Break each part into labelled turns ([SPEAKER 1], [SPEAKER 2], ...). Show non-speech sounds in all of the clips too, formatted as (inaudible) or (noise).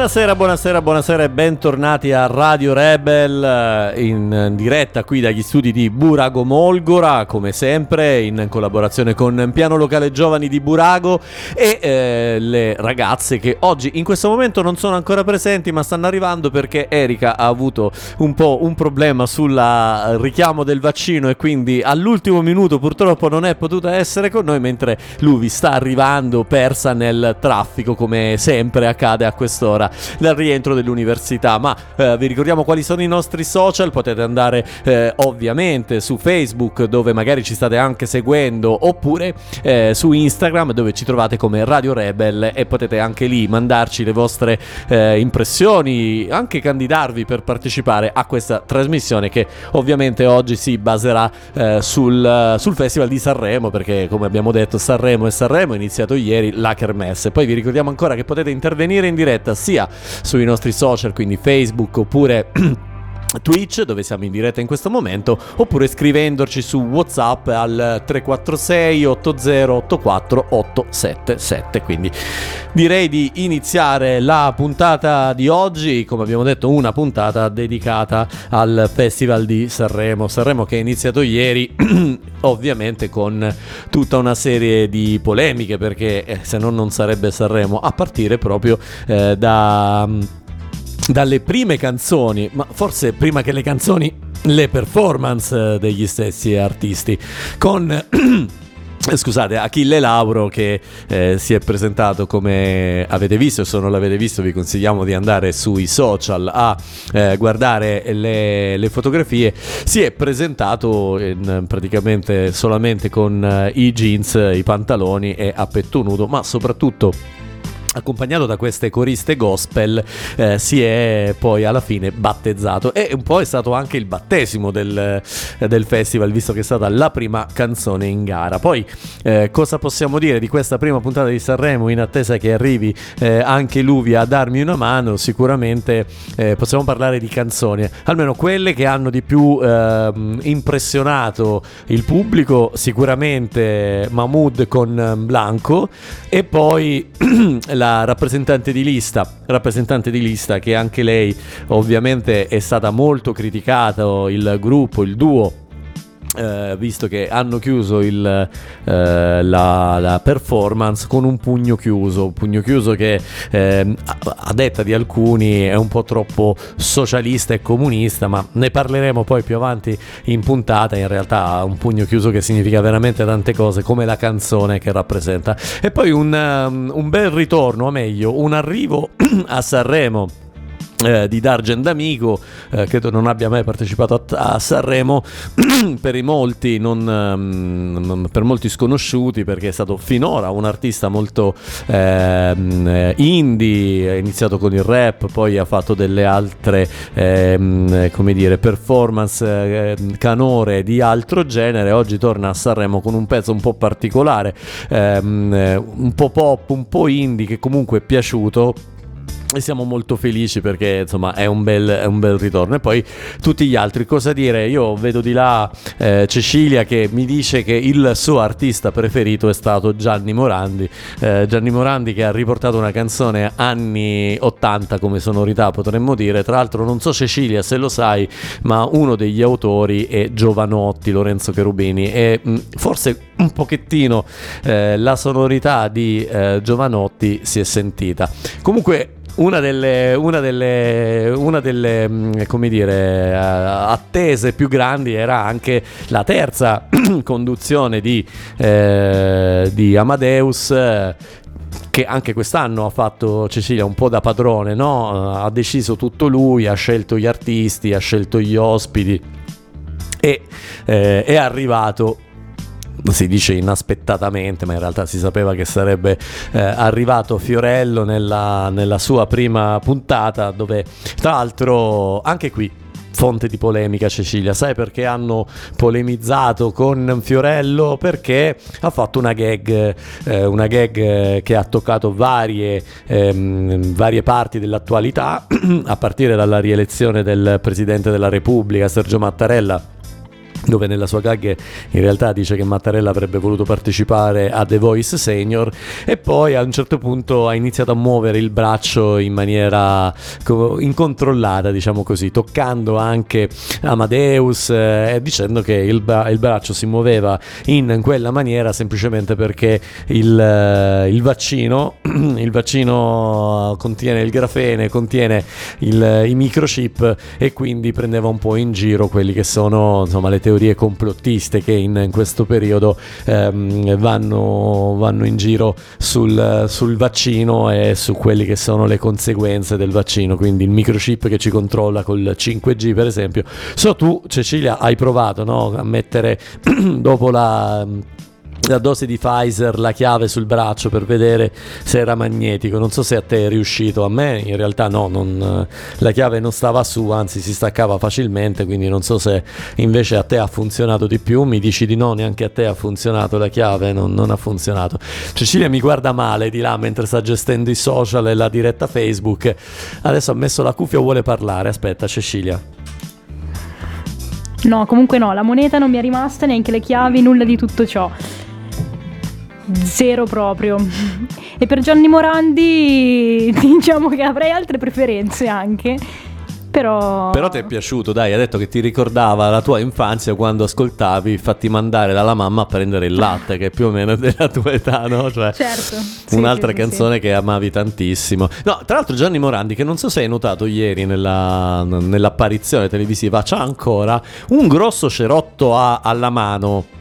[SPEAKER 1] Buonasera, buonasera, buonasera e bentornati a Radio Rebel eh, in diretta qui dagli studi di Burago Molgora, come sempre in collaborazione con Piano Locale Giovani di Burago e eh, le ragazze che oggi in questo momento non sono ancora presenti ma stanno arrivando perché Erika ha avuto un po' un problema sul richiamo del vaccino e quindi all'ultimo minuto purtroppo non è potuta essere con noi mentre lui sta arrivando persa nel traffico come sempre accade a quest'ora dal rientro dell'università. Ma eh, vi ricordiamo quali sono i nostri social, potete andare eh, ovviamente su Facebook dove magari ci state anche seguendo oppure eh, su Instagram dove ci trovate come Radio Rebel e potete anche lì mandarci le vostre eh, impressioni, anche candidarvi per partecipare a questa trasmissione che ovviamente oggi si baserà eh, sul, sul Festival di Sanremo perché come abbiamo detto Sanremo e Sanremo è iniziato ieri la Kermesse. Poi vi ricordiamo ancora che potete intervenire in diretta sia sia sui nostri social, quindi Facebook oppure... (clears throat) Twitch dove siamo in diretta in questo momento oppure scrivendoci su Whatsapp al 346 8084 877 quindi direi di iniziare la puntata di oggi come abbiamo detto una puntata dedicata al Festival di Sanremo. Sanremo che è iniziato ieri (clears throat) ovviamente con tutta una serie di polemiche perché eh, se no non sarebbe Sanremo a partire proprio eh, da dalle prime canzoni, ma forse prima che le canzoni, le performance degli stessi artisti, con... (clears throat) Scusate, Achille Lauro che eh, si è presentato come avete visto, se non l'avete visto vi consigliamo di andare sui social a eh, guardare le, le, fotografie, si è presentato in, praticamente solamente con eh, i jeans, i pantaloni e a petto nudo, ma soprattutto accompagnato da queste coriste gospel eh, si è poi alla fine battezzato. E un po' è stato anche il battesimo del, del festival visto che è stata la prima canzone in gara. Poi eh, cosa possiamo dire di questa prima puntata di Sanremo in attesa che arrivi eh, anche Luvia a darmi una mano? Sicuramente eh, possiamo parlare di canzoni almeno quelle che hanno di più ehm, impressionato il pubblico sicuramente Mahmood con Blanco e poi (clears throat) la rappresentante di lista, rappresentante di lista che anche lei ovviamente è stata molto criticata, il gruppo, il duo eh, visto che hanno chiuso il, eh, la, la, performance con un pugno chiuso, un pugno chiuso che eh, a detta di alcuni è un po' troppo socialista e comunista, ma ne parleremo poi più avanti in puntata, in realtà un pugno chiuso che significa veramente tante cose, come la canzone che rappresenta. E poi un, um, un bel ritorno, o meglio, un arrivo (clears throat) a Sanremo eh, di Dargen D'Amico, eh, credo non abbia mai partecipato a, a Sanremo, (clears throat) per molti, non, um, per molti sconosciuti, perché è stato finora un artista molto eh, indie, ha iniziato con il rap, poi ha fatto delle altre ehm, dire, performance ehm, canore di altro genere, oggi torna a Sanremo con un pezzo un po' particolare, ehm, un po' pop, un po' indie, che comunque è piaciuto e siamo molto felici perché insomma è un, bel, è un bel ritorno. E poi tutti gli altri cosa dire? Io vedo di là eh, Cecilia che mi dice che il suo artista preferito è stato Gianni Morandi. Eh, Gianni Morandi che ha riportato una canzone anni 80 come sonorità potremmo dire. Tra l'altro non so Cecilia se lo sai ma uno degli autori è Giovanotti Lorenzo Cherubini. E mh, forse un pochettino eh, la sonorità di eh, Giovanotti si è sentita comunque una delle, una delle, una delle mm, dire, attese più grandi era anche la terza (clears throat) conduzione di, eh, di Amadeus che anche quest'anno ha fatto Cecilia un po' da padrone, no? ha deciso tutto lui, ha scelto gli artisti, ha scelto gli ospiti e eh, è arrivato si dice inaspettatamente, ma in realtà si sapeva che sarebbe eh, arrivato Fiorello nella, nella sua prima puntata, dove tra l'altro anche qui fonte di polemica Cecilia, sai perché hanno polemizzato con Fiorello? Perché ha fatto una gag, eh, una gag che ha toccato varie, ehm, varie parti dell'attualità, (clears throat) a partire dalla rielezione del Presidente della Repubblica Sergio Mattarella dove nella sua gag in realtà dice che Mattarella avrebbe voluto partecipare a The Voice Senior e poi a un certo punto ha iniziato a muovere il braccio in maniera incontrollata, diciamo così, toccando anche Amadeus eh, e dicendo che il, il, braccio si muoveva in quella maniera semplicemente perché il, eh, il, vaccino, (clears throat) il vaccino contiene il grafene, contiene i microchip e quindi prendeva un po' in giro quelli che sono insomma le teorie teorie complottiste che in, in questo periodo ehm, vanno, vanno, in giro sul, sul, vaccino e su quelle che sono le conseguenze del vaccino, quindi il microchip che ci controlla col 5G per esempio. So tu Cecilia hai provato no, a mettere (clears throat) dopo la la dose di Pfizer, la chiave sul braccio per vedere se era magnetico. Non so se a te è riuscito, a me in realtà no, non, la chiave non stava su, anzi si staccava facilmente, quindi non so se invece a te ha funzionato di più. Mi dici di no, neanche a te ha funzionato la chiave, non, non ha funzionato. Cecilia mi guarda male di là mentre sta gestendo i social e la diretta Facebook. Adesso ha messo la cuffia vuole parlare. Aspetta, Cecilia.
[SPEAKER 2] No, comunque no, la moneta non mi è rimasta, neanche le chiavi, nulla di tutto ciò. Zero proprio. E per Gianni Morandi (laughs) diciamo che avrei altre preferenze anche. Però...
[SPEAKER 1] Però ti è piaciuto, dai, ha detto che ti ricordava la tua infanzia quando ascoltavi fatti mandare dalla mamma a prendere il latte, che è più o meno della tua età, no? Cioè,
[SPEAKER 2] certo.
[SPEAKER 1] Un'altra
[SPEAKER 2] sì,
[SPEAKER 1] canzone
[SPEAKER 2] sì.
[SPEAKER 1] che amavi tantissimo. No, tra l'altro Gianni Morandi, che non so se hai notato ieri nella, nell'apparizione televisiva, c'ha ancora un grosso cerotto a, alla mano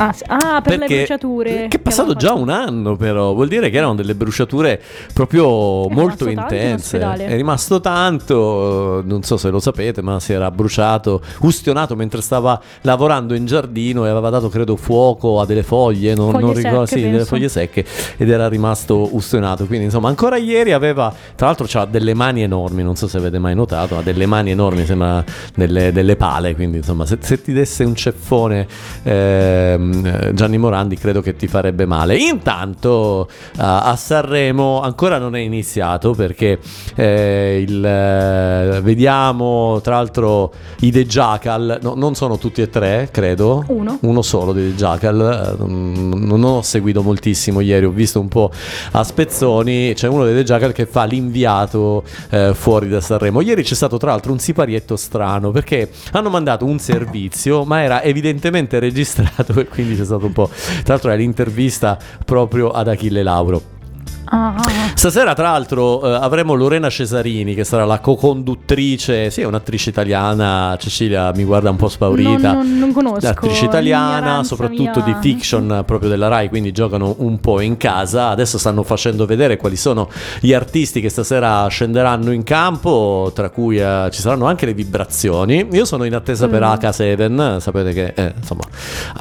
[SPEAKER 2] Ah, ah per le bruciature.
[SPEAKER 1] Che è passato già un anno, però. Vuol dire che erano delle bruciature proprio è molto intense. In è rimasto tanto, non so se lo sapete, ma si era bruciato, ustionato mentre stava lavorando in giardino e aveva dato, credo, fuoco a delle foglie. Non,
[SPEAKER 2] foglie
[SPEAKER 1] non ricordo,
[SPEAKER 2] secche,
[SPEAKER 1] sì, delle foglie secche. Ed era rimasto ustionato. Quindi, insomma, ancora ieri aveva, tra l'altro, ha delle mani enormi. Non so se avete mai notato, ha delle mani enormi, sembra delle, delle pale. Quindi, insomma, se, se ti desse un ceffone. Eh, Gianni Morandi credo che ti farebbe male. Intanto uh, a Sanremo ancora non è iniziato perché eh, il, eh, vediamo tra l'altro i The Jackal, no, non sono tutti e tre credo,
[SPEAKER 2] uno,
[SPEAKER 1] uno solo di The Jackal, uh, non ho seguito moltissimo ieri, ho visto un po' a spezzoni, c'è uno dei The Jackal che fa l'inviato eh, fuori da Sanremo. Ieri c'è stato tra l'altro un siparietto strano perché hanno mandato un servizio ma era evidentemente registrato e quindi c'è stato un po'. Tra l'altro è l'intervista proprio ad Achille Lauro.
[SPEAKER 2] Ah.
[SPEAKER 1] Stasera, tra l'altro, eh, avremo Lorena Cesarini, che sarà la co-conduttrice. Sì, è un'attrice italiana. Cecilia mi guarda un po' spaurita.
[SPEAKER 2] Non, non, non conosco.
[SPEAKER 1] L'attrice italiana, soprattutto
[SPEAKER 2] mia.
[SPEAKER 1] di fiction proprio della Rai, quindi giocano un po' in casa. Adesso stanno facendo vedere quali sono gli artisti che stasera scenderanno in campo, tra cui eh, ci saranno anche le vibrazioni. Io sono in attesa mm. per H7, sapete che è insomma,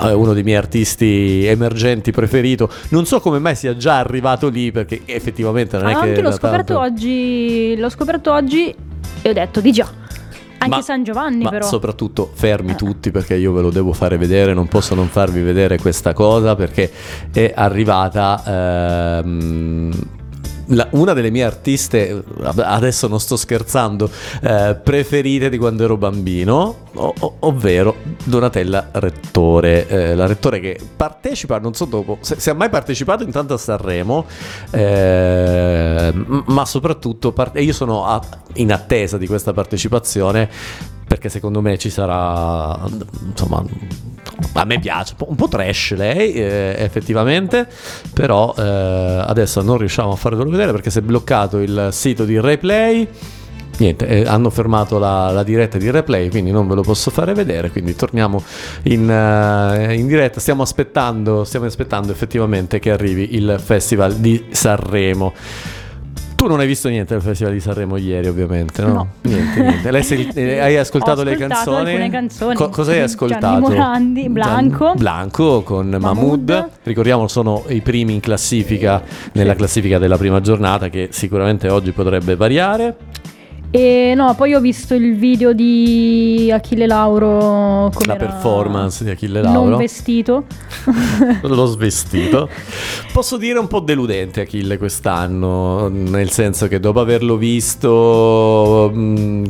[SPEAKER 1] è uno dei miei artisti emergenti preferito. Non so come mai sia già arrivato lì perché effettivamente non è
[SPEAKER 2] ah,
[SPEAKER 1] che...
[SPEAKER 2] Anche l'ho scoperto
[SPEAKER 1] tanto...
[SPEAKER 2] oggi, l'ho scoperto oggi e ho detto di già. Anche
[SPEAKER 1] ma,
[SPEAKER 2] San Giovanni
[SPEAKER 1] ma
[SPEAKER 2] però.
[SPEAKER 1] soprattutto fermi eh. tutti perché io ve lo devo fare vedere, non posso non farvi vedere questa cosa perché è arrivata ehm, la, una delle mie artiste, adesso non sto scherzando, eh, preferite di quando ero bambino, ovvero Donatella Rettore. Eh, la Rettore che partecipa, non so dopo, se, se ha mai partecipato intanto a Sanremo, eh, ma soprattutto part- io sono a, in attesa di questa partecipazione perché secondo me ci sarà insomma a me piace un po' trash lei eh, effettivamente però eh, adesso non riusciamo a farvelo vedere perché si è bloccato il sito di replay niente, eh, hanno fermato la, la, diretta di replay, quindi non ve lo posso fare vedere. Quindi torniamo in, uh, in, diretta. Stiamo aspettando, stiamo aspettando effettivamente che arrivi il Festival di Sanremo. Tu non hai visto niente del Festival di Sanremo ieri, ovviamente, no?
[SPEAKER 2] No.
[SPEAKER 1] Niente, niente. Lei (laughs) hai ascoltato, le
[SPEAKER 2] ascoltato
[SPEAKER 1] canzoni?
[SPEAKER 2] alcune canzoni.
[SPEAKER 1] Co- cosa hai
[SPEAKER 2] Gianni
[SPEAKER 1] ascoltato?
[SPEAKER 2] Morandi,
[SPEAKER 1] Gian-
[SPEAKER 2] Blanco.
[SPEAKER 1] Blanco con. Mahmood. Ricordiamo, sono i primi in classifica, nella classifica della prima giornata, che sicuramente oggi potrebbe variare.
[SPEAKER 2] E no, poi ho visto il video di Achille Lauro
[SPEAKER 1] La performance di Achille Lauro.
[SPEAKER 2] Non vestito. (laughs)
[SPEAKER 1] L'ho svestito. Posso dire un po' deludente Achille quest'anno, nel senso che dopo averlo visto,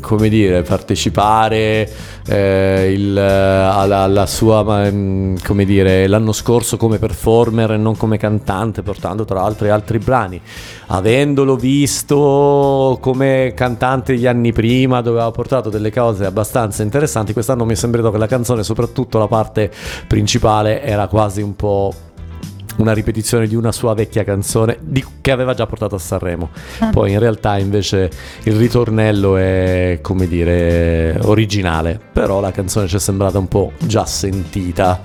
[SPEAKER 1] come dire, partecipare eh, il- alla, alla sua, come dire, l'anno scorso come performer e non come cantante, portando tra l'altro altri brani, avendolo visto come cantante gli anni prima, dove aveva portato delle cose abbastanza interessanti, quest'anno mi è sembrato che la canzone, soprattutto la parte principale, era quasi un po' una ripetizione di una sua vecchia canzone di- che aveva già portato a Sanremo.
[SPEAKER 2] Ah.
[SPEAKER 1] Poi in realtà invece il ritornello è, come dire, originale, però la canzone ci è sembrata un po' già sentita.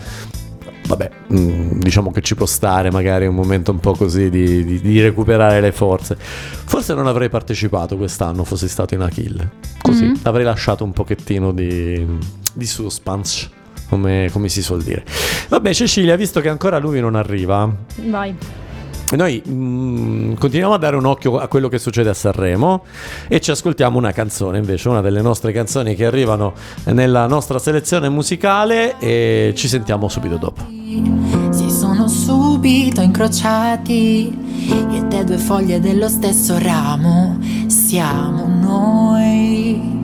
[SPEAKER 1] Vabbè, mm, diciamo che ci può stare magari un momento un po' così di, di- di recuperare le forze. Forse non avrei partecipato quest'anno fossi stato in Achille. Così
[SPEAKER 2] Mhm.
[SPEAKER 1] avrei lasciato un pochettino di, di suspense, come, come si suol dire. Vabbè, Cecilia, visto che ancora lui non arriva,
[SPEAKER 2] Vai.
[SPEAKER 1] Noi mm, continuiamo a dare un occhio a quello che succede a Sanremo e ci ascoltiamo una canzone invece, una delle nostre canzoni che arrivano nella nostra selezione musicale e ci sentiamo subito dopo.
[SPEAKER 3] Si sono subito incrociati e te due foglie dello stesso ramo siamo noi.